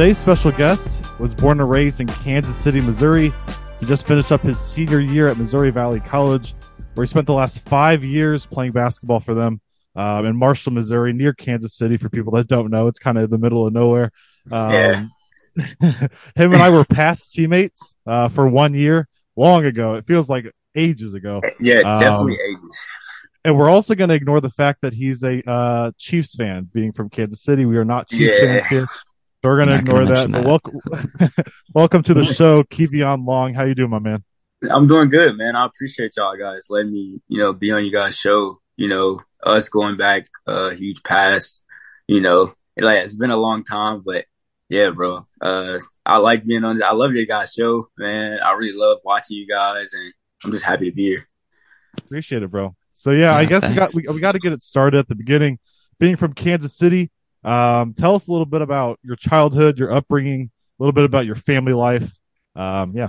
Today's special guest was born and raised in Kansas City, Missouri. He just finished up his senior year at Missouri Valley College, where he spent the last five years playing basketball for them um, in Marshall, Missouri, near Kansas City. For people that don't know, it's kind of the middle of nowhere. Um, Yeah. him and I were past teammates uh, for one year, long ago. It feels like ages ago. Yeah, Um, definitely ages. And we're also going to ignore the fact that he's a uh, Chiefs fan, being from Kansas City. We are not Chiefs Yeah. fans here. So we're going to Not gonna ignore that. But welcome, welcome to the show, Kevion Long. How you doing, my man? I'm doing good, man. I appreciate y'all guys letting me, you know, be on you guys' show. You know, us going back a huge past. You know, like it's been a long time, but yeah, bro. Uh, I like being on. I love your guys' show, man. I really love watching you guys, and I'm just happy to be here. Appreciate it, bro. So yeah, I Yeah, guess we got we, we got to get it started at the beginning. Being from Kansas City, um, tell us a little bit about your childhood, your upbringing, a little bit about your family life. Um, yeah,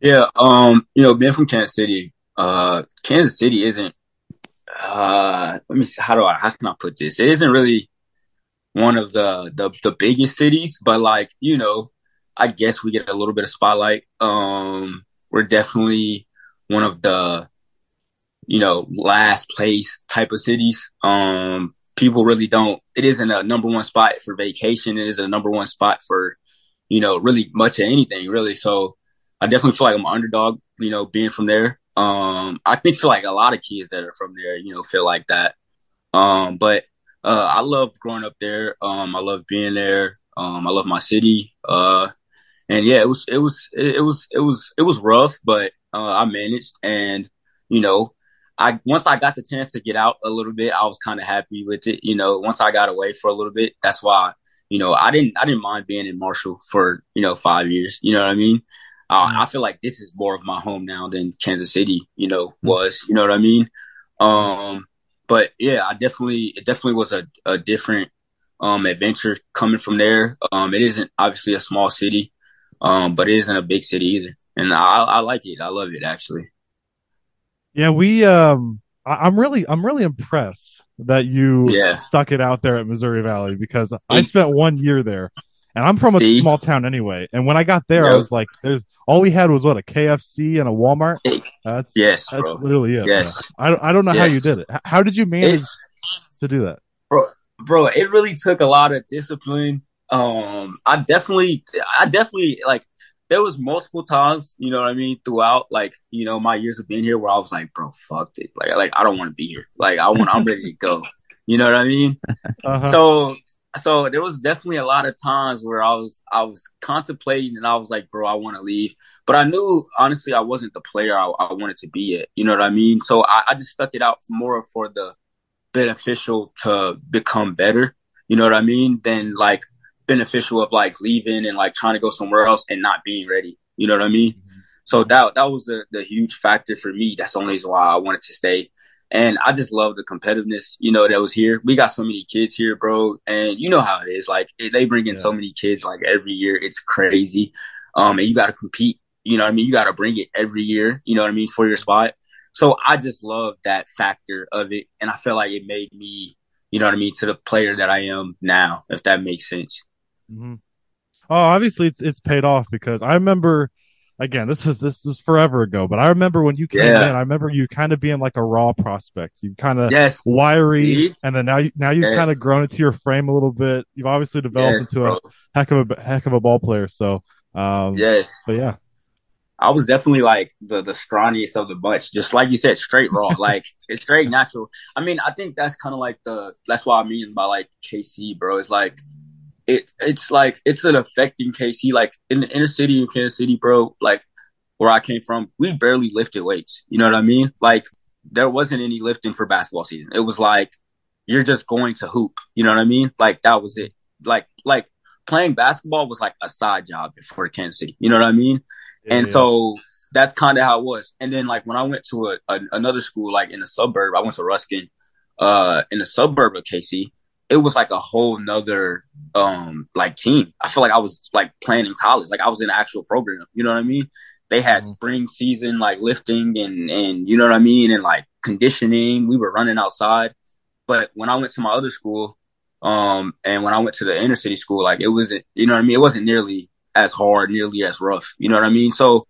Yeah, um, you know, being from Kansas City, uh, Kansas City isn't, uh, let me see, how do I, how can I put this? It isn't really one of the, the, the biggest cities, but like, you know, I guess we get a little bit of spotlight. Um, we're definitely one of the, you know, last place type of cities. Um, people really don't, it isn't a number one spot for vacation. It is a number one spot for, you know, really much of anything, really. So, I definitely feel like I'm an underdog, you know, being from there. Um, I think feel like a lot of kids that are from there, you know, feel like that. Um, but uh, I love growing up there. Um, I love being there. Um, I love my city. Uh, and yeah, it was it was it was it was it was rough, but uh, I managed. And you know, I once I got the chance to get out a little bit, I was kind of happy with it. You know, once I got away for a little bit, that's why you know I didn't I didn't mind being in Marshall for you know five years. You know what I mean? Uh, I feel like this is more of my home now than Kansas City, you know, was. You know what I mean? Um, but yeah, I definitely it definitely was a, a different um adventure coming from there. Um, it isn't obviously a small city, um, but it isn't a big city either, and I I like it. I love it actually. Yeah. We, um, I, I'm really, I'm really impressed that you Yeah. stuck it out there at Missouri Valley because I spent one year there, and I'm from a See? small town anyway. And when I got there, I was like, "There's all we had was what a KFC and a Walmart." That's Yes, that's bro. literally it. Yes. man. I don't, I don't know how you did it. How did you manage It's to do that? bro? bro, it really took a lot of discipline. Um, I definitely, I definitely like. There was multiple times, you know what I mean, throughout like you know my years of being here, where I was like, bro, fuck it, like like I don't want to be here, like I want, I'm ready to go. You know what I mean? Uh-huh. So, so there was definitely a lot of times where I was, I was contemplating, and I was like, bro, I want to leave, but I knew honestly I wasn't the player I, I wanted to be yet. You know what I mean? So I, I just stuck it out more for the beneficial to become better. You know what I mean? Than like beneficial of like leaving and like trying to go somewhere else and not being ready. You know what I mean? So that that was the the huge factor for me. That's the only reason why I wanted to stay. And I just love the competitiveness, you know, that was here. We got so many kids here, bro, and you know how it is. Like they bring in so many kids like every year. It's crazy. Um, and you got to compete. You know what I mean? You got to bring it every year. You know what I mean for your spot. So I just love that factor of it, and I feel like it made me, you know what I mean, to the player that I am now. If that makes sense. Hmm Oh, obviously it's it's paid off because I remember again, this was this was forever ago, but I remember when you came Yeah. in, I remember you kind of being like a raw prospect. You kind of Yes. wiry, See? and then now you now you've kind of grown into your frame a little bit. You've obviously developed Yes, into bro. a heck of a heck of a ball player. So, um, Yes. but yeah, I was definitely like the the scrawniest of the bunch, just like you said, straight raw, like it's straight natural. I mean, I think that's kind of like the that's what I mean by like KC, bro. It's like it it's like it's an affecting KC, like in the inner city in Kansas City, bro. Like where I came from, we barely lifted weights. You know what I mean? Like there wasn't any lifting for basketball season. It was like you're just going to hoop. You know what I mean? Like that was it. Like like playing basketball was like a side job for Kansas City. You know what I mean? and so that's kind of how it was. And then like when I went to a, a another school like in the suburb, I went to Ruskin, uh, in the suburb of KC. It was like a whole nother um like team. I feel like I was like playing in college, like I was in an actual program. You know what I mean? They had Mhm. spring season like lifting and and you know what I mean and like conditioning. We were running outside. But when I went to my other school, Um, and when I went to the inner city school, like it wasn't, you know what I mean? It wasn't nearly as hard, nearly as rough. You know what I mean? So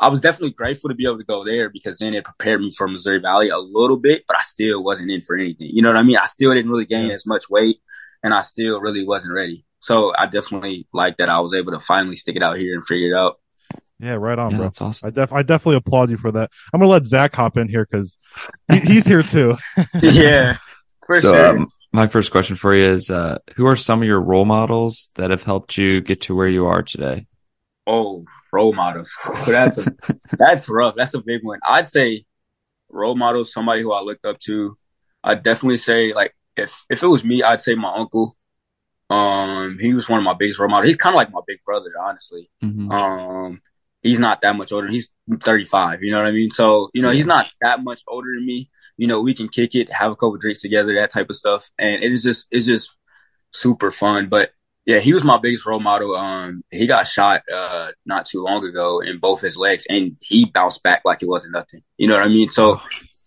I was definitely grateful to be able to go there because then it prepared me for Missouri Valley a little bit, but I still wasn't in for anything. You know what I mean? I still didn't really gain as much weight and I still really wasn't ready. So I definitely like that I was able to finally stick it out here and figure it out. Yeah, right on, Yeah, bro. that's awesome. I def I definitely applaud you for that. I'm gonna let Zach hop in here because he, he's here too. yeah, for so, sure. um, my first question for you is, uh, who are some of your role models that have helped you get to where you are today? Oh, role models. that's a, that's rough. That's a big one. I'd say role models, somebody who I looked up to. I'd definitely say like if if it was me, I'd say my uncle. Um, he was one of my biggest role models. He's kind of like my big brother, honestly. Mhm. Um, he's not that much older. He's 35. You know what I mean? So you know he's not that much older than me. You know we can kick it, have a couple drinks together, that type of stuff, and it is just it's just super fun. But yeah, he was my biggest role model. Um, he got shot uh not too long ago in both his legs, and he bounced back like it wasn't nothing. You know what I mean? So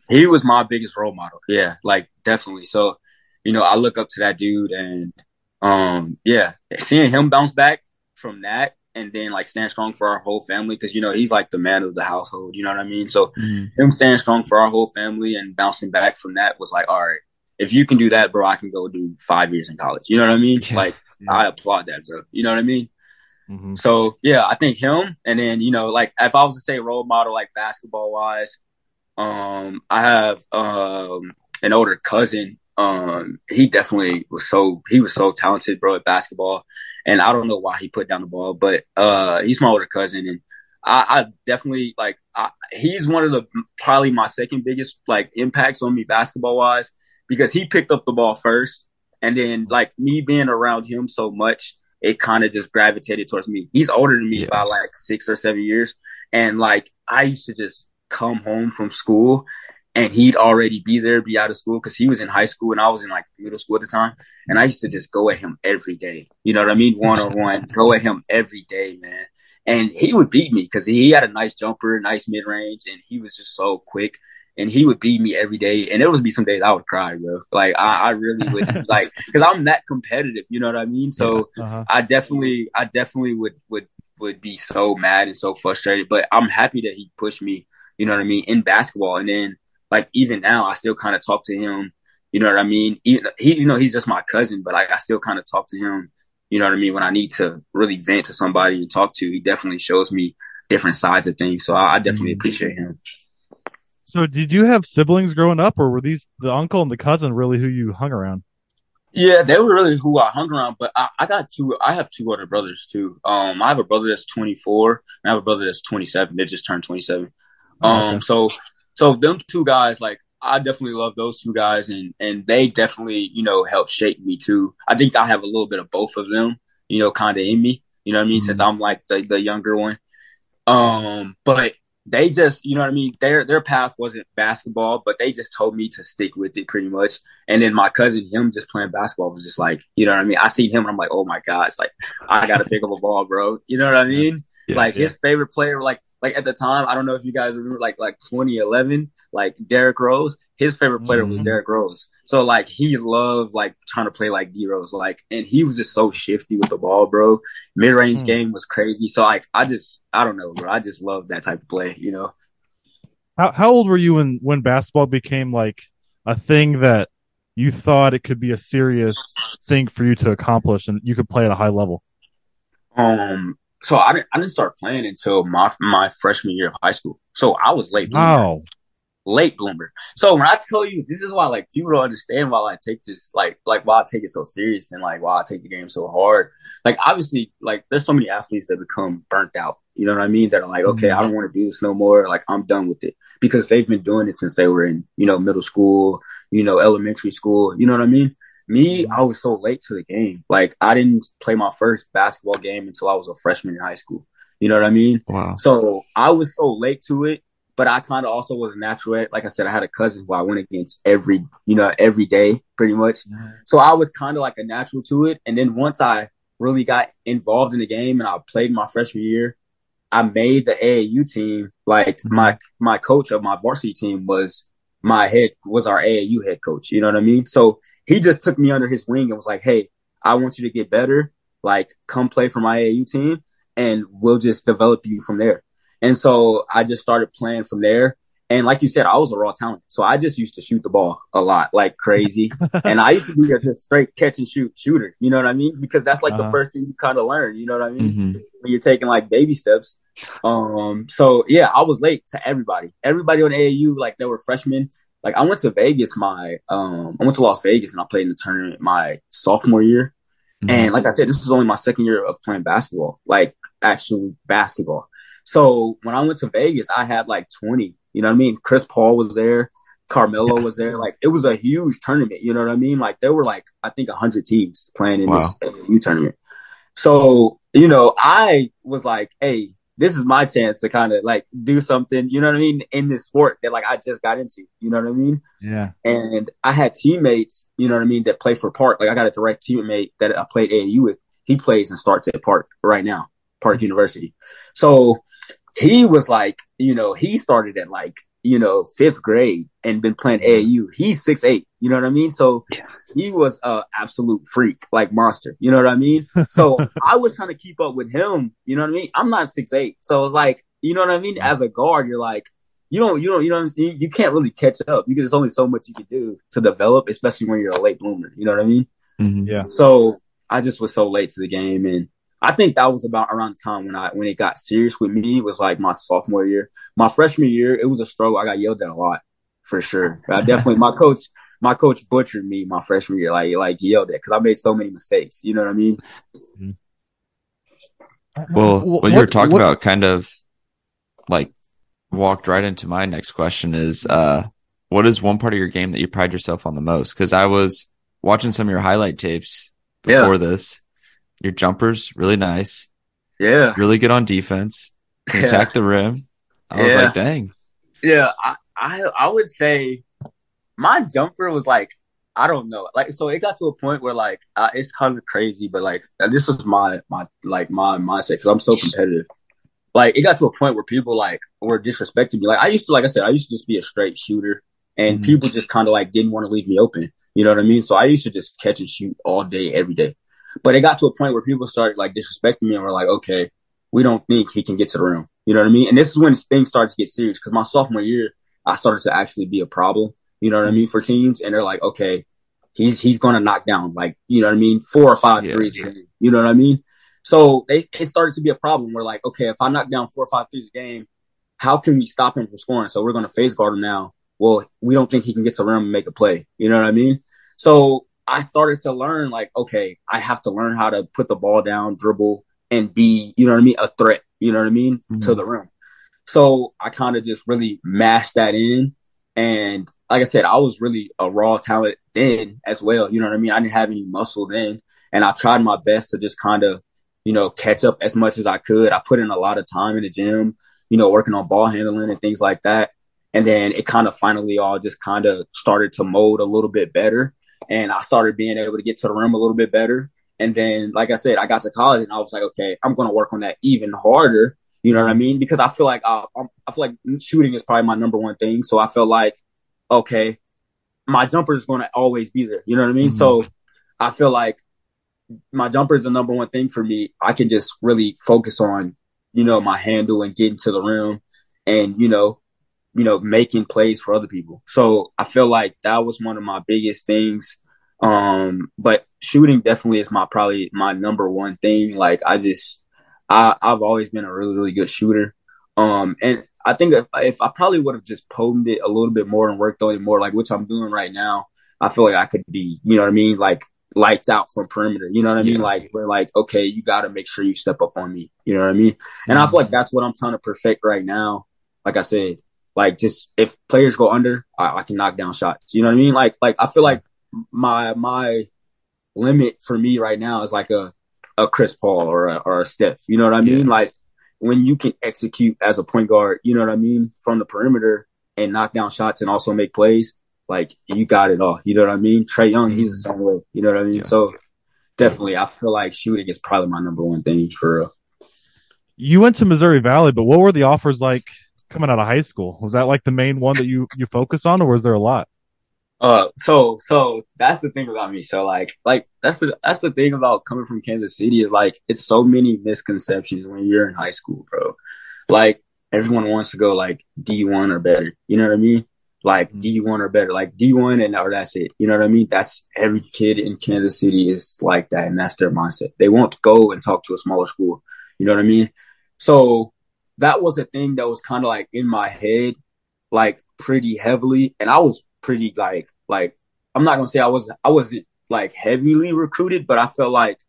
he was my biggest role model. Yeah, like definitely. So you know, I look up to that dude, and um, yeah, seeing him bounce back from that, and then like stand strong for our whole family because you know he's like the man of the household. You know what I mean? So Mhm. him standing strong for our whole family and bouncing back from that was like, all right, if you can do that, bro, I can go do five years in college. You know what I mean? Yeah. Like I applaud that, bro. You know what I mean? Mhm. So yeah, I think him, and then you know, like if I was to say role model, like basketball wise, um, I have um an older cousin. Um, he definitely was so he was so talented, bro, at basketball, and I don't know why he put down the ball, but uh, he's my older cousin, and I, I definitely like I, he's one of the probably my second biggest like impacts on me basketball wise because he picked up the ball first, and then like me being around him so much, it kind of just gravitated towards me. He's older than me Yeah. by like six or seven years, and like I used to just come home from school. And he'd already be there, be out of school, because he was in high school and I was in like middle school at the time. And I used to just go at him every day. You know what I mean? One on one, go at him every day, man. And he would beat me because he had a nice jumper, nice mid range, and he was just so quick. And he would beat me every day. And there would be some days I would cry, bro. Like I, I really would like because I'm that competitive. You know what I mean? So Uh-huh. I definitely, I definitely would would would be so mad and so frustrated. But I'm happy that he pushed me. You know what I mean in basketball. And then like even now, I still kind of talk to him. You know what I mean? Even, he, you know, he's just my cousin, but like I still kind of talk to him. You know what I mean? When I need to really vent to somebody and talk to, he definitely shows me different sides of things. So I, I definitely Mhm. appreciate him. So, did you have siblings growing up, or were these the uncle and the cousin really who you hung around? Yeah, they were really who I hung around, but I, I got two. I have two older brothers too. Um, I have a brother that's 24, and I have a brother that's 27. They just turned 27. Oh, Um, okay. so so them two guys, like I definitely love those two guys, and and they definitely you know helped shape me too. I think I have a little bit of both of them, you know, kind of in me. You know what I mean? Since I'm like the the younger one. Um, but they just, you know what I mean? Their their path wasn't basketball, but they just told me to stick with it pretty much. And then my cousin, him just playing basketball was just like, you know what I mean? I seen him and I'm like, oh my gosh, like I gotta pick up a ball, bro. You know what I mean? Yeah. like Yeah. his favorite player, like like at the time, I don't know if you guys remember, like like 2011, like Derrick Rose. His favorite player was Mhm. Derrick Rose. So like he loved like trying to play like D Rose, like, and he was just so shifty with the ball, bro. Mid range Hmm. game was crazy. So like I just I don't know, bro. I just love that type of play, you know. How how old were you when when basketball became like a thing that you thought it could be a serious thing for you to accomplish and you could play at a high level? Um, so I didn't I didn't start playing until my my freshman year of high school. So I was late. bloomer. Wow. Late bloomer. So when I tell you this is why like people don't understand why I take this like like why I take it so serious and like why I take the game so hard. Like obviously like there's so many athletes that become burnt out. You know what I mean? That are like, mm-hmm. okay, I don't want to do this no more. Like I'm done with it because they've been doing it since they were in, you know, middle school, you know, elementary school. You know what I mean? Me, mm-hmm. I was so late to the game. Like I didn't play my first basketball game until I was a freshman in high school. You know what I mean? Wow. So I was so late to it, but I kind of also was a natural. Like I said, I had a cousin who I went against every, you know, every day pretty much. Mm-hmm. So I was kind of like a natural to it. And then once I really got involved in the game and I played my freshman year, I made the AAU team. Like mm-hmm. my my coach of my varsity team was my head was our AAU head coach. You know what I mean? So he just took me under his wing and was like, Hey, I want you to get better. Like, come play for my AAU team and we'll just develop you from there. And so I just started playing from there. And like you said, I was a raw talent. So I just used to shoot the ball a lot, like crazy. and I used to be a straight catch and shoot shooter. You know what I mean? Because that's like uh-huh. the first thing you kind of learn. You know what I mean? Mm-hmm. When you're taking like baby steps. Um, so yeah, I was late to everybody. Everybody on AAU, like they were freshmen. Like I went to Vegas my, um, I went to Las Vegas and I played in the tournament my sophomore year. Mm-hmm. And like I said, this was only my second year of playing basketball, like actual basketball. So when I went to Vegas, I had like 20 you know what I mean? Chris Paul was there. Carmelo yeah. was there. Like it was a huge tournament. You know what I mean? Like there were like I think hundred teams playing in wow. this AAU tournament. So you know, I was like, hey, this is my chance to kind of like do something. You know what I mean? In this sport that like I just got into. You know what I mean? Yeah. And I had teammates. You know what I mean? That play for Park. Like I got a direct teammate that I played AAU with. He plays and starts at Park right now, Park. University. So he was like, you know, he started at like, you know, fifth grade and been playing AAU. He's six eight. You know what I mean? So he was a absolute freak, like monster. You know what I mean? So I was trying to keep up with him. You know what I mean? I'm not six eight, so like, you know what I mean? As a guard, you're like, you don't, you don't, you know, you, you can't really catch up. You can, there's only so much you can do to develop, especially when you're a late bloomer. You know what I mean? Mm-hmm, yeah. So I just was so late to the game and I think that was about around the time when I when it got serious with me. It was like my sophomore year. My freshman year, it was a struggle. I got yelled at a lot for sure. I definitely my coach my coach butchered me my freshman year, like like yelled at because I made so many mistakes. You know what I mean? Mm-hmm. Well, what, what you were talking what, about kind of like walked right into my next question is uh what is one part of your game that you pride yourself on the most? Because I was watching some of your highlight tapes before yeah. this your jumper's really nice. Yeah. Really good on defense. Can yeah. attack the rim. I was like, dang. Yeah, I, I I would say my jumper was like I don't know. Like, so it got to a point where like uh, it's kind of crazy, but like this was my my like my mindset because I'm so competitive. Like, it got to a point where people like were disrespecting me. Like, I used to, like I said, I used to just be a straight shooter, and mm-hmm. people just kind of like didn't want to leave me open. You know what I mean? So I used to just catch and shoot all day, every day. But it got to a point where people started like disrespecting me and were like, okay, we don't think he can get to the rim. You know what I mean? And this is when things started to get serious because my sophomore year, I started to actually be a problem. You know what I mean for teams, and they're like, okay, he's he's gonna knock down like you know what I mean, four or five yeah. threes. You know what I mean? So they it started to be a problem. We're like, okay, if I knock down four or five threes a game, how can we stop him from scoring? So we're gonna face guard him now. Well, we don't think he can get to the rim and make a play. You know what I mean? So I started to learn like, okay, I have to learn how to put the ball down, dribble, and be, you know what I mean, a threat, you know what I mean, mm-hmm. to the rim. So I kind of just really mashed that in. And like I said, I was really a raw talent then as well. You know what I mean? I didn't have any muscle then. And I tried my best to just kind of, you know, catch up as much as I could. I put in a lot of time in the gym, you know, working on ball handling and things like that. And then it kind of finally all just kind of started to mold a little bit better and I started being able to get to the rim a little bit better. And then, like I said, I got to college and I was like, okay, I'm going to work on that even harder. You know what I mean? Because I feel like I, I feel like shooting is probably my number one thing. So I felt like, okay, my jumper is going to always be there. You know what I mean? Mm-hmm. So I feel like my jumper is the number one thing for me. I can just really focus on, you know, my handle and getting to the rim and, you know, you know, making plays for other people. So I feel like that was one of my biggest things. Um, but shooting definitely is my probably my number one thing. Like I just, I, I've always been a really, really good shooter. Um, and I think if, if I probably would have just potent it a little bit more and worked on it more, like which I'm doing right now, I feel like I could be, you know what I mean? Like lights out from perimeter. You know what I mean? Yeah. Like we're like, okay, you got to make sure you step up on me. You know what I mean? And mm-hmm. I feel like that's what I'm trying to perfect right now. Like I said, like just if players go under, I, I, can knock down shots. You know what I mean? Like like I feel like my my limit for me right now is like a a Chris Paul or a, or a Steph. You know what I mean? Yeah. Like when you can execute as a point guard, you know what I mean, from the perimeter and knock down shots and also make plays, like you got it all. You know what I mean? Trae Young, he's the mm-hmm. same way. You know what I mean? Yeah. So definitely, I feel like shooting is probably my number one thing for real. You went to Missouri Valley, but what were the offers like coming out of high school? Was that like the main one that you you focus on, or was there a lot? Uh, so so that's the thing about me. So like like that's the that's the thing about coming from Kansas City is like it's so many misconceptions when you're in high school, bro. Like everyone wants to go like D one or better. You know what I mean? Like mm-hmm. D one or better, like D one and or that's it. You know what I mean? That's every kid in Kansas City is like that, and that's their mindset. They won't go and talk to a smaller school. You know what I mean? So that was a thing that was kind of like in my head, like pretty heavily, and I was pretty like like I'm not gonna say I wasn't I wasn't like heavily recruited, but I felt like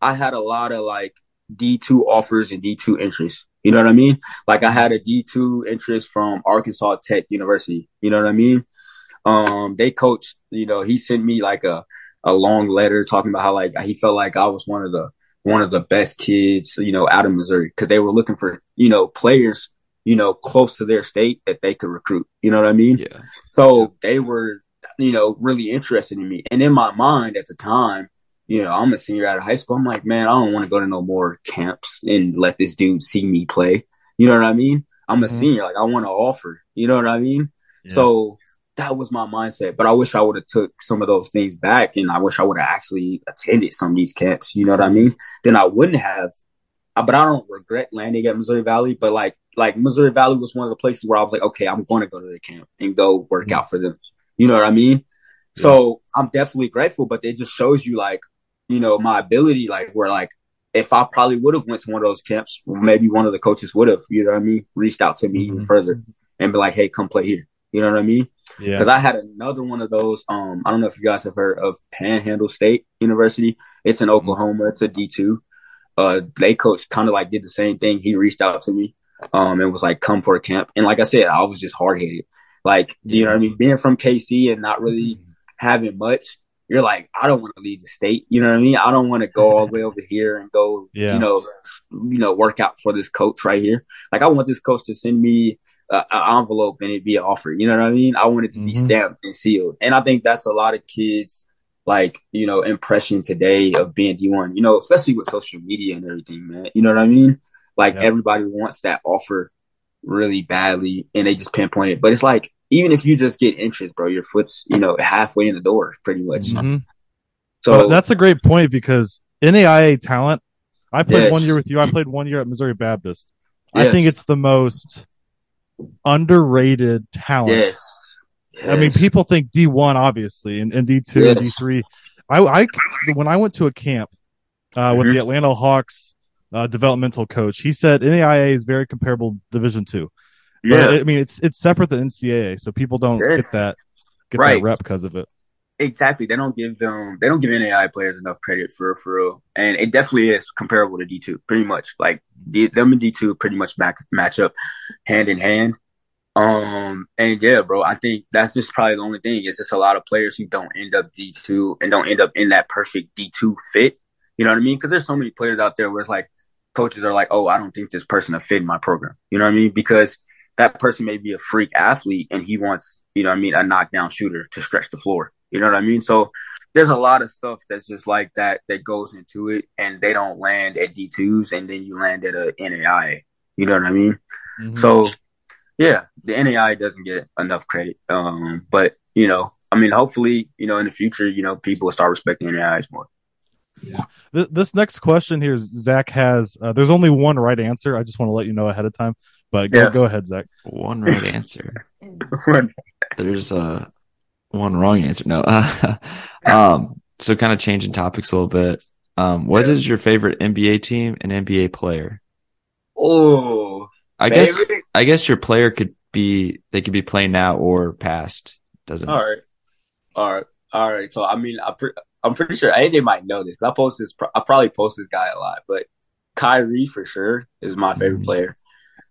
I had a lot of like D two offers and D two interests. You know what I mean? Like I had a D two interest from Arkansas Tech University. You know what I mean? Um, they coached. You know, he sent me like a a long letter talking about how like he felt like I was one of the one of the best kids, you know, out of Missouri because they were looking for you know players you know, close to their state that they could recruit. You know what I mean? Yeah. So they were, you know, really interested in me. And in my mind at the time, you know, I'm a senior out of high school. I'm like, man, I don't want to go to no more camps and let this dude see me play. You know what I mean? I'm a mm-hmm. senior. Like I want to offer. You know what I mean? Yeah. So that was my mindset. But I wish I would have took some of those things back, and I wish I would have actually attended some of these camps. You know what I mean? Then I wouldn't have. But I don't regret landing at Missouri Valley. But like like Missouri Valley was one of the places where I was like, okay, I'm going to go to the camp and go work mm-hmm. out for them. You know what I mean? Yeah. So I'm definitely grateful, but it just shows you like, you know, my ability, like where like, if I probably would have went to one of those camps, maybe one of the coaches would have, you know what I mean? Reached out to me mm-hmm. even further and be like, Hey, come play here. You know what I mean? Yeah. Cause I had another one of those. Um, I don't know if you guys have heard of Panhandle State University. It's in mm-hmm. Oklahoma. It's a D2. Uh, they coach kind of like did the same thing. He reached out to me um, and was like, come for a camp. And like I said, I was just hard headed. Like, yeah. you know what I mean? Being from KC and not really mm-hmm. having much, you're like, I don't want to leave the state. You know what I mean? I don't want to go all the way over here and go, yeah. you know, you know, work out for this coach right here. Like, I want this coach to send me an envelope and it be an offer. You know what I mean? I want it to mm-hmm. be stamped and sealed. And I think that's a lot of kids like, you know, impression today of being D1, you know, especially with social media and everything, man. You know what I mean? Like yep. everybody wants that offer really badly and they just pinpoint it. But it's like, even if you just get interest, bro, your foot's, you know, halfway in the door pretty much. Mm-hmm. So well, that's a great point because NAIA talent, I played yes. one year with you. I played one year at Missouri Baptist. Yes. I think it's the most underrated talent. Yes. Yes. I mean, people think D1 obviously and, and D2 and D3. I, I, when I went to a camp uh, mm-hmm. with the Atlanta Hawks uh, developmental coach. He said NAIA is very comparable Division two. Yeah, but, I mean it's it's separate than NCAA, so people don't get that get right. that rep because of it. Exactly, they don't give them they don't give NAI players enough credit for for real, and it definitely is comparable to D two, pretty much. Like D, them and D two pretty much match match up hand in hand. Um, and yeah, bro, I think that's just probably the only thing. It's just a lot of players who don't end up D two and don't end up in that perfect D two fit. You know what I mean? Because there's so many players out there where it's like coaches are like, oh, I don't think this person will fit in my program. You know what I mean? Because that person may be a freak athlete and he wants, you know what I mean, a knockdown shooter to stretch the floor. You know what I mean? So there's a lot of stuff that's just like that that goes into it and they don't land at D2s and then you land at a NAI. You know what I mean? Mm-hmm. So yeah, the NAI doesn't get enough credit. Um, but you know, I mean, hopefully, you know, in the future, you know, people will start respecting NAIs more. Yeah. This, this next question here, Zach has. Uh, there's only one right answer. I just want to let you know ahead of time. But go, yeah. go ahead, Zach. One right answer. there's uh, one wrong answer. No. um. So kind of changing topics a little bit. Um. What is your favorite NBA team and NBA player? Oh. I guess. I guess your player could be. They could be playing now or past. Doesn't. All right. All right. All right. So I mean, I pre- I'm pretty sure AJ might know this. I post this. I probably post this guy a lot, but Kyrie for sure is my favorite mm-hmm. player.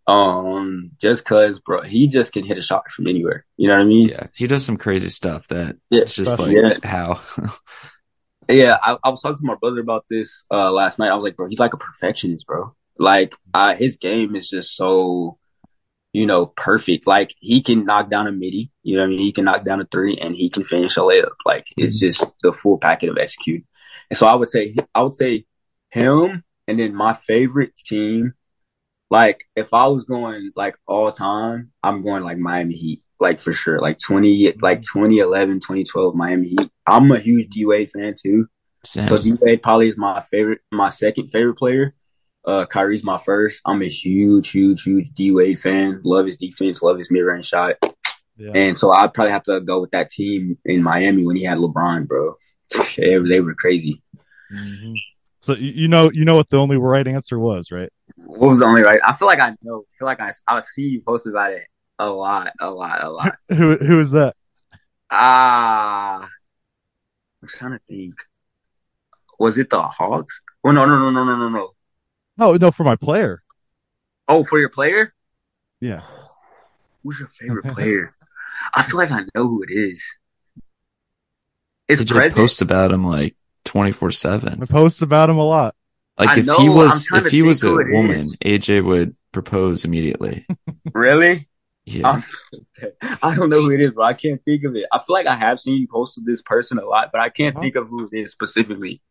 Um, just cause, bro, he just can hit a shot from anywhere. You know what I mean? Yeah, he does some crazy stuff that yeah, it's just like yeah. how. yeah, I, I, was talking to my brother about this uh last night. I was like, bro, he's like a perfectionist, bro. Like, uh, his game is just so you know, perfect. Like he can knock down a midi, you know what I mean? He can knock down a three and he can finish a layup. Like it's mm-hmm. just the full packet of execute. And so I would say, I would say him and then my favorite team like if I was going like all time, I'm going like Miami Heat, like for sure. Like 20, like 2011, 2012 Miami Heat. I'm a huge D Wade fan too. Same. So D Wade probably is my favorite, my second favorite player. Uh, Kyrie's my first. I'm a huge, huge, huge D Wade fan. Love his defense. Love his mid range shot. Yeah. And so I'd probably have to go with that team in Miami when he had LeBron, bro. They, they were crazy. Mhm. So you you know you know what the only right answer was, right? What was the only right? I feel like I know. I feel like I I've seen you post about it a lot, a lot, a lot. Who who is that? Ah, I'm trying to think. Was it the Hawks? Oh no, no, no, no, no, no, no. No, no, for my player. Oh, for your player? Yeah. Who's your favorite player? I feel like I know who it is. It's AJ present. posts about him like twenty four I seven. post about him a lot. Like I if know, he was if he was a woman, is. AJ would propose immediately. Really? Yeah. I'm- I don't know who it is, but I can't think of it. I feel like I have seen you post with this person a lot, but I can't Uh-huh. think of who it is specifically.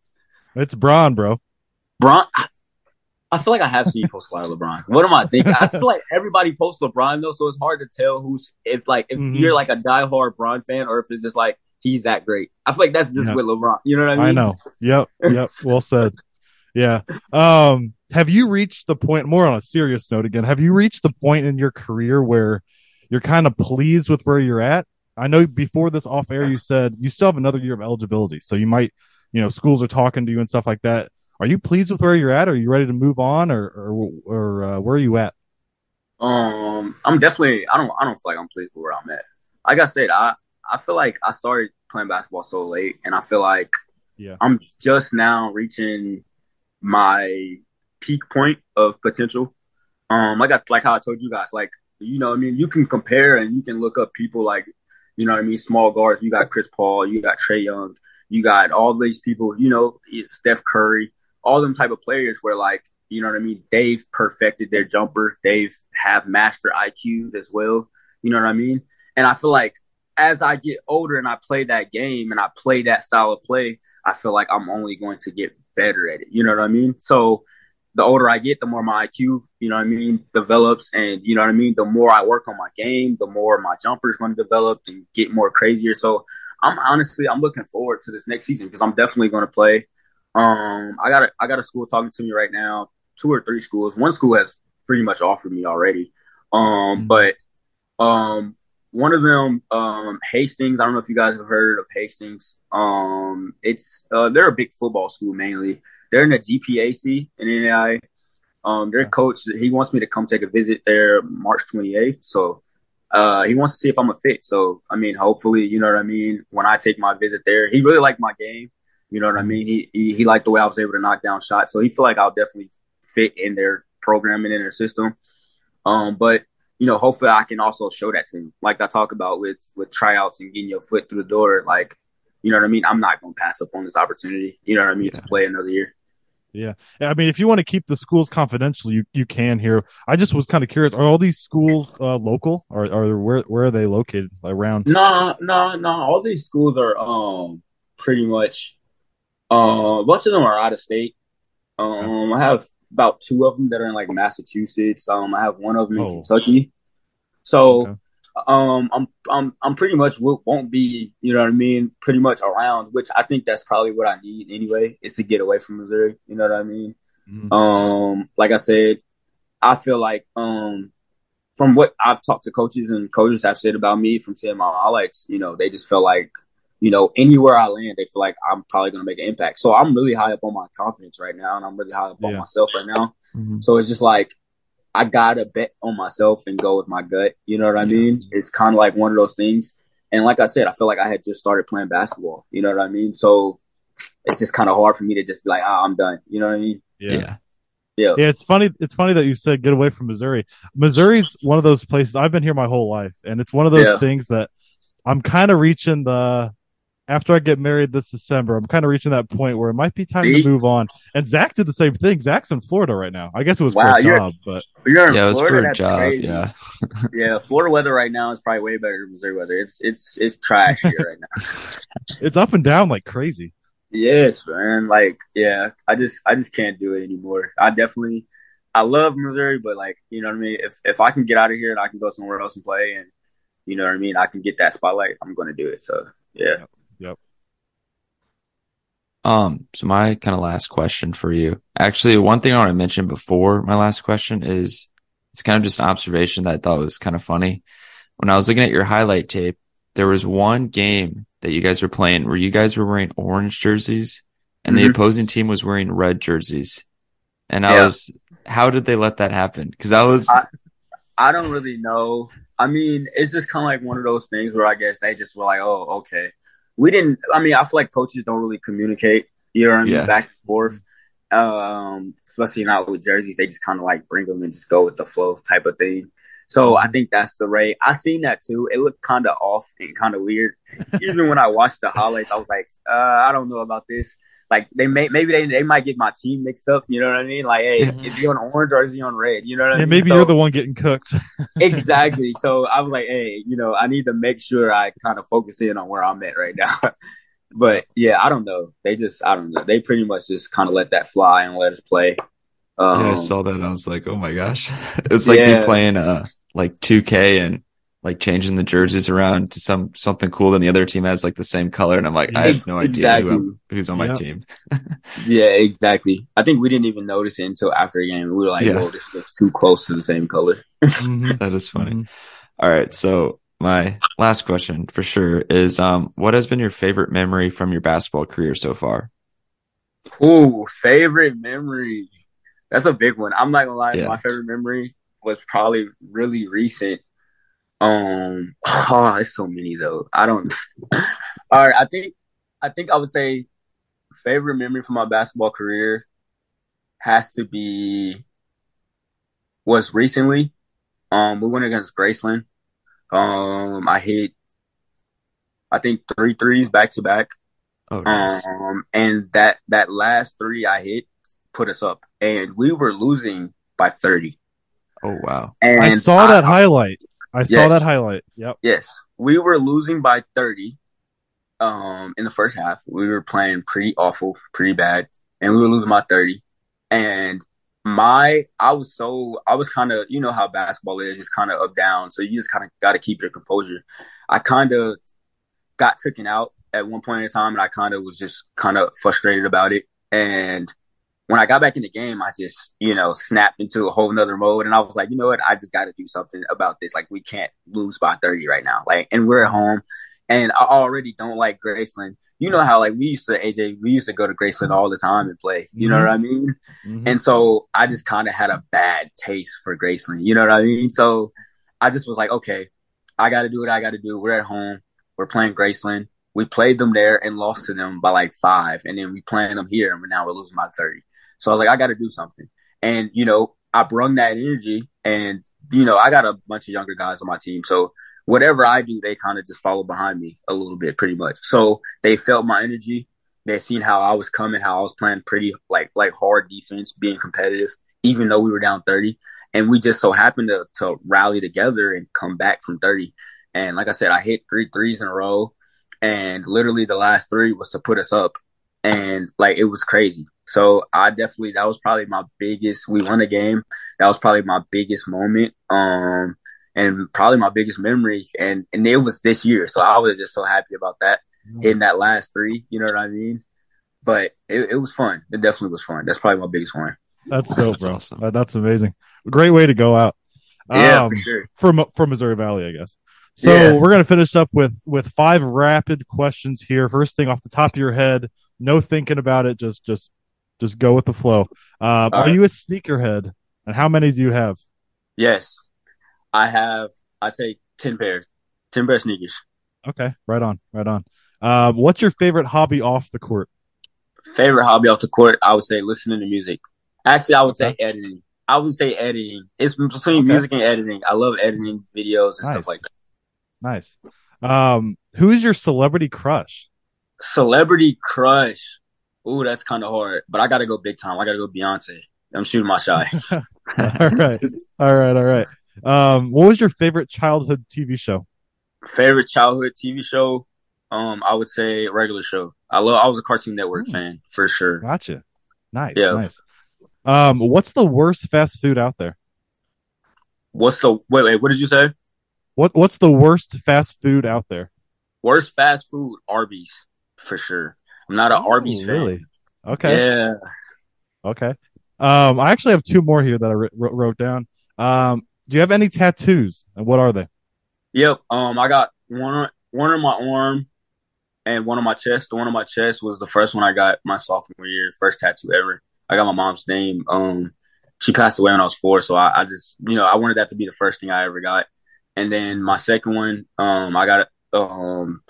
It's Bron, bro. Bron, I, I feel like I have seen you post a lot of LeBron. What am I thinking? I feel like everybody posts LeBron though, so it's hard to tell who's if like if Mhm. you're like a diehard Bron fan or if it's just like he's that great. I feel like that's just Yeah. with LeBron. You know what I mean? I know. Yep. Yep. well said. Yeah. Um, have you reached the point more on a serious note again? Have you reached the point in your career where you're kind of pleased with where you're at? I know before this off air you said you still have another year of eligibility. So you might, you know, schools are talking to you and stuff like that. Are you pleased with where you're at? Are you ready to move on or or, or uh, where are you at? Um, I'm definitely. I don't. I don't feel like I'm pleased with where I'm at. Like I said, I I feel like I started playing basketball so late, and I feel like Yeah. I'm just now reaching my peak point of potential. Um, like I like how I told you guys, like you know, what I mean, you can compare and you can look up people like, you know, what I mean, small guards. You got Chris Paul, you got Trae Young, you got all these people. You know, Steph Curry, all them type of players where like, you know what I mean. They've perfected their jumpers. They've have master IQs as well. You know what I mean. And I feel like as I get older and I play that game and I play that style of play, I feel like I'm only going to get better at it. You know what I mean? So the older I get, the more my IQ, you know what I mean, develops. And you know what I mean? The more I work on my game, the more my jumper is going to develop and get more crazier. So I'm honestly, I'm looking forward to this next season because I'm definitely going to play. Um, I got a, I got a school talking to me right now, two or three schools. One school has pretty much offered me already. Um, Mhm. but, um, one of them, um, Hastings. I don't know if you guys have heard of Hastings. Um, it's uh, they're a big football school mainly. They're in the GPAC in NAI. Um, their coach he wants me to come take a visit there March 28th. So, uh, he wants to see if I'm a fit. So, I mean, hopefully, you know what I mean. When I take my visit there, he really liked my game. You know what I mean. He he, he liked the way I was able to knock down shots. So he feel like I'll definitely fit in their program and in their system. Um, but you know, hopefully I can also show that to him. Like I talk about with with tryouts and getting your foot through the door. Like, you know what I mean? I'm not gonna pass up on this opportunity. You know what I mean? To play another year. Yeah, I mean, if you want to keep the schools confidential, you, you can here. I just was kind of curious: are all these schools uh, local, or are where where are they located around? No, no, no. All these schools are um pretty much uh, a bunch of them are out of state. Um, I have about two of them that are in like Massachusetts. Um, I have one of them in Oh. Kentucky. So, Okay. um, I'm I'm I'm pretty much w- won't be, you know what I mean, pretty much around. Which I think that's probably what I need anyway, is to get away from Missouri. You know what I mean? Mhm. Um, like I said, I feel like um from what I've talked to coaches and coaches have said about me from seeing my highlights, you know, they just felt like, you know, anywhere I land, they feel like I'm probably gonna make an impact. So I'm really high up on my confidence right now and I'm really high up on myself right now. Mhm. So it's just like I gotta bet on myself and go with my gut. You know what I Yeah. mean? It's kind of like one of those things. And like I said, I feel like I had just started playing basketball. You know what I mean? So it's just kind of hard for me to just be like, ah, I'm done. You know what I mean? Yeah. Yeah. Yeah. Yeah, it's funny. It's funny that you said get away from Missouri. Missouri's one of those places. I've been here my whole life, and it's one of those Yeah. things that I'm kind of reaching the. After I get married this December, I'm kind of reaching that point where it might be time See? to move on. And Zach did the same thing. Zach's in Florida right now. I guess it was Wow, for a you're- job, but You're in Yeah, it was Florida. for a That's job. crazy. Yeah. yeah, Florida weather right now is probably way better than Missouri weather. It's it's it's trash here right now. it's up and down like crazy. Yes, man. Like, yeah, I just I just can't do it anymore. I definitely I love Missouri, but like you know what I mean. If if I can get out of here and I can go somewhere else and play, and you know what I mean, I can get that spotlight. I'm going to do it. So yeah. Yep. Um, so my kind of last question for you, actually, one thing I want to mention before my last question is it's kind of just an observation that I thought was kind of funny. When I was looking at your highlight tape, there was one game that you guys were playing where you guys were wearing orange jerseys and the Mhm. opposing team was wearing red jerseys. And I Yeah. was, how did they let that happen? Cause I was, I- I don't really know. I mean, it's just kind of like one of those things where I guess they just were like, oh, okay. We didn't, I mean, I feel like coaches don't really communicate, you know what I mean, Yeah. back and forth. Um, especially not with jerseys, they just kind of like bring them and just go with the flow type of thing. So I think that's the rate. I seen that too. It looked kind of off and kind of weird. Even when I watched the highlights, I was like, uh, I don't know about this. Like they may maybe they they might get my team mixed up. You know what I mean? Like, hey, Mhm. is he on orange or is he on red? You know what I mean? maybe So- you're the one getting cooked. exactly. So I was like, hey, you know, I need to make sure I kind of focus in on where I'm at right now. but yeah, I don't know. They just, I don't know. They pretty much just kind of let that fly and let us play. Um, yeah, I saw that and I was like, oh my gosh. It's like me playing, uh, like 2K and like changing the jerseys around to some, something cool. Then the other team has like the same color. And I'm like, I have no idea who who's on my team. Yeah, exactly. I think we didn't even notice it until after the game. We were like, Yeah. whoa, this looks too close to the same color. Mhm. That is funny. Mhm. All right. So my last question for sure is, um, what has been your favorite memory from your basketball career so far? Ooh, favorite memory. That's a big one. I'm not gonna lie. Yeah. My favorite memory was probably really recent. Um, oh, there's so many though. I don't. All right, I think, I think I would say favorite memory from my basketball career has to be was recently. Um, we went against Graceland. Um, I hit, I think three threes back to back. Oh, nice. Um, and that that last three I hit put us up, and we were losing by thirty. oh, wow. And I saw that highlight. I saw Yes. that highlight. Yep. Yes, we were losing by thirty. Um, in the first half, we were playing pretty awful, pretty bad, and we were losing by thirty. And my, I was so, I was kind of, you know how basketball is, just kind of up down. So you just kind of got to keep your composure. I kind of got taken out at one point in time, and I kind of was just kind of frustrated about it. And when I got back in the game, I just, you know, snapped into a whole nother mode. And I was like, you know what? I just got to do something about this. Like, we can't lose by 30 right now. Like, and we're at home. And I already don't like Graceland. You know how, like, we used to, AJ, we used to go to Graceland all the time and play. You know Mhm. what I mean? Mhm. And so I just kind of had a bad taste for Graceland. You know what I mean? So I just was like, okay, I got to do what I got to do. We're at home. We're playing Graceland. We played them there and lost to them by like five. And then we playing them here and now we're losing by 30. So I was like, I got to do something. And, you know, I brung that energy and, you know, I got a bunch of younger guys on my team. So whatever I do, they kind of just follow behind me a little bit, pretty much. So they felt my energy. They seen how I was coming, how I was playing pretty like like hard defense, being competitive, even though we were down thirty. And we just so happened to to rally together and come back from thirty. And like I said, I hit three threes in a row, and literally the last three was to put us up, and like it was crazy. So I definitely that was probably my biggest. We won a game. That was probably my biggest moment. Um, and probably my biggest memory. And and it was this year, so I was just so happy about that hitting that last three. You know what I mean? But it, it was fun. It definitely was fun. That's probably my biggest one. That's dope, That's bro. awesome. Uh, that's amazing. Great way to go out. Yeah, Um, for sure. from from Missouri Valley, I guess. So Yeah. we're gonna finish up with with five rapid questions here. First thing off the top of your head, no thinking about it. Just just just go with the flow. Um, are you a sneakerhead? And how many do you have? Yes, I have. I take ten pairs, ten pair sneakers. Okay, right on, right on. Um, what's your favorite hobby off the court? Favorite hobby off the court? I would say listening to music. Actually, I would say editing. I would say editing. It's between Okay. music and editing. I love editing videos and Nice. stuff like that. Nice. Um, who is your celebrity crush? Celebrity crush. Ooh, that's kind of hard. But I got to go big time. I got to go Beyonce. I'm shooting my shot. all right, all right, all right. Um, what was your favorite childhood TV show? Favorite childhood TV show? Um, I would say regular show. I love. I was a Cartoon Network Hmm. fan for sure. Gotcha. Nice, Yeah. nice. Um, what's the worst fast food out there? What's the wait? Wait, what did you say? What What's the worst fast food out there? Worst fast food? Arby's for sure. I'm not an Oh, Arby's fan. really? Okay. Yeah. Okay. Um, I actually have two more here that I wr- wrote wrote down. Um, do you have any tattoos, and what are they? Yep. Um, I got one on one on my arm and one on my chest. The one on my chest was the first one I got my sophomore year, first tattoo ever. I got my mom's name. Um, she passed away when I was four, so I, I just you know I wanted that to be the first thing I ever got. And then my second one, um, I got um,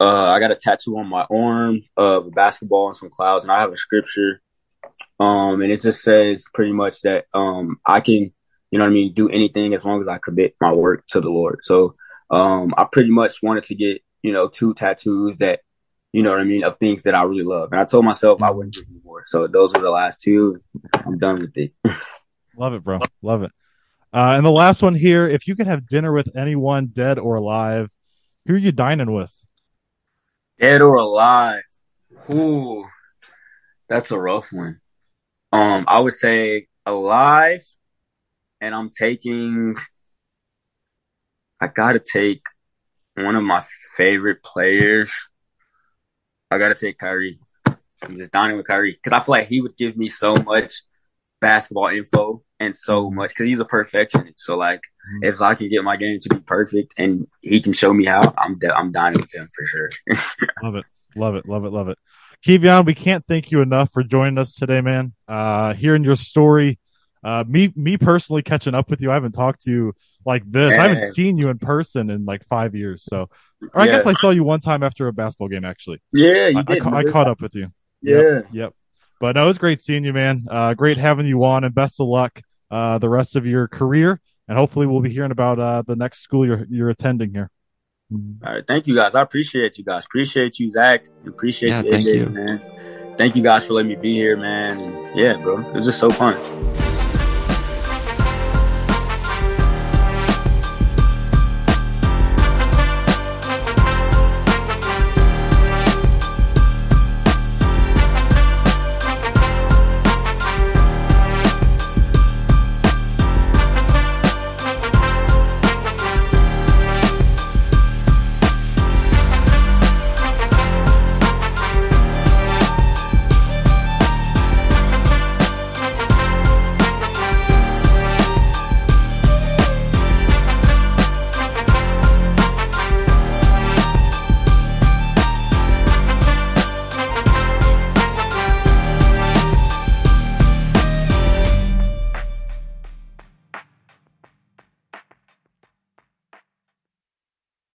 uh, I got a tattoo on my arm of a basketball and some clouds, and I have a scripture. Um, and it just says pretty much that um I can, you know what I mean, do anything as long as I commit my work to the Lord. So um I pretty much wanted to get, you know, two tattoos that, you know what I mean, of things that I really love. And I told myself I wouldn't get any more. So those were the last two. I'm done with it. Love it, bro. Love it. Uh, and the last one here: if you could have dinner with anyone, dead or alive, who are you dining with? Dead or alive. Ooh, that's a rough one. Um, I would say alive, and I'm taking. I gotta take one of my favorite players. I gotta take Kyrie. I'm just dining with Kyrie because I feel like he would give me so much basketball info and so much because he's a perfectionist. So like, if I can get my game to be perfect and he can show me how, I'm de- I'm dining with him for sure. Love it. Love it. Love it. Love it. Kevion, we can't thank you enough for joining us today, man. Uh, hearing your story, uh, me, me personally catching up with you. I haven't talked to you like this. I haven't seen you in person in like five years. So, or I Yeah. guess I saw you one time after a basketball game, actually. yeah, you I, I, did. ca- I caught up with you. Yeah. Yep. Yep. But no, it was great seeing you, man. Uh, great having you on, and best of luck uh, the rest of your career. And hopefully, we'll be hearing about uh, the next school you're you're attending here. All right, thank you guys. I appreciate you guys. Appreciate you, Zach. Appreciate Yeah, you, thank you. man. Thank you guys for letting me be here, man. And yeah, bro, it was just so fun.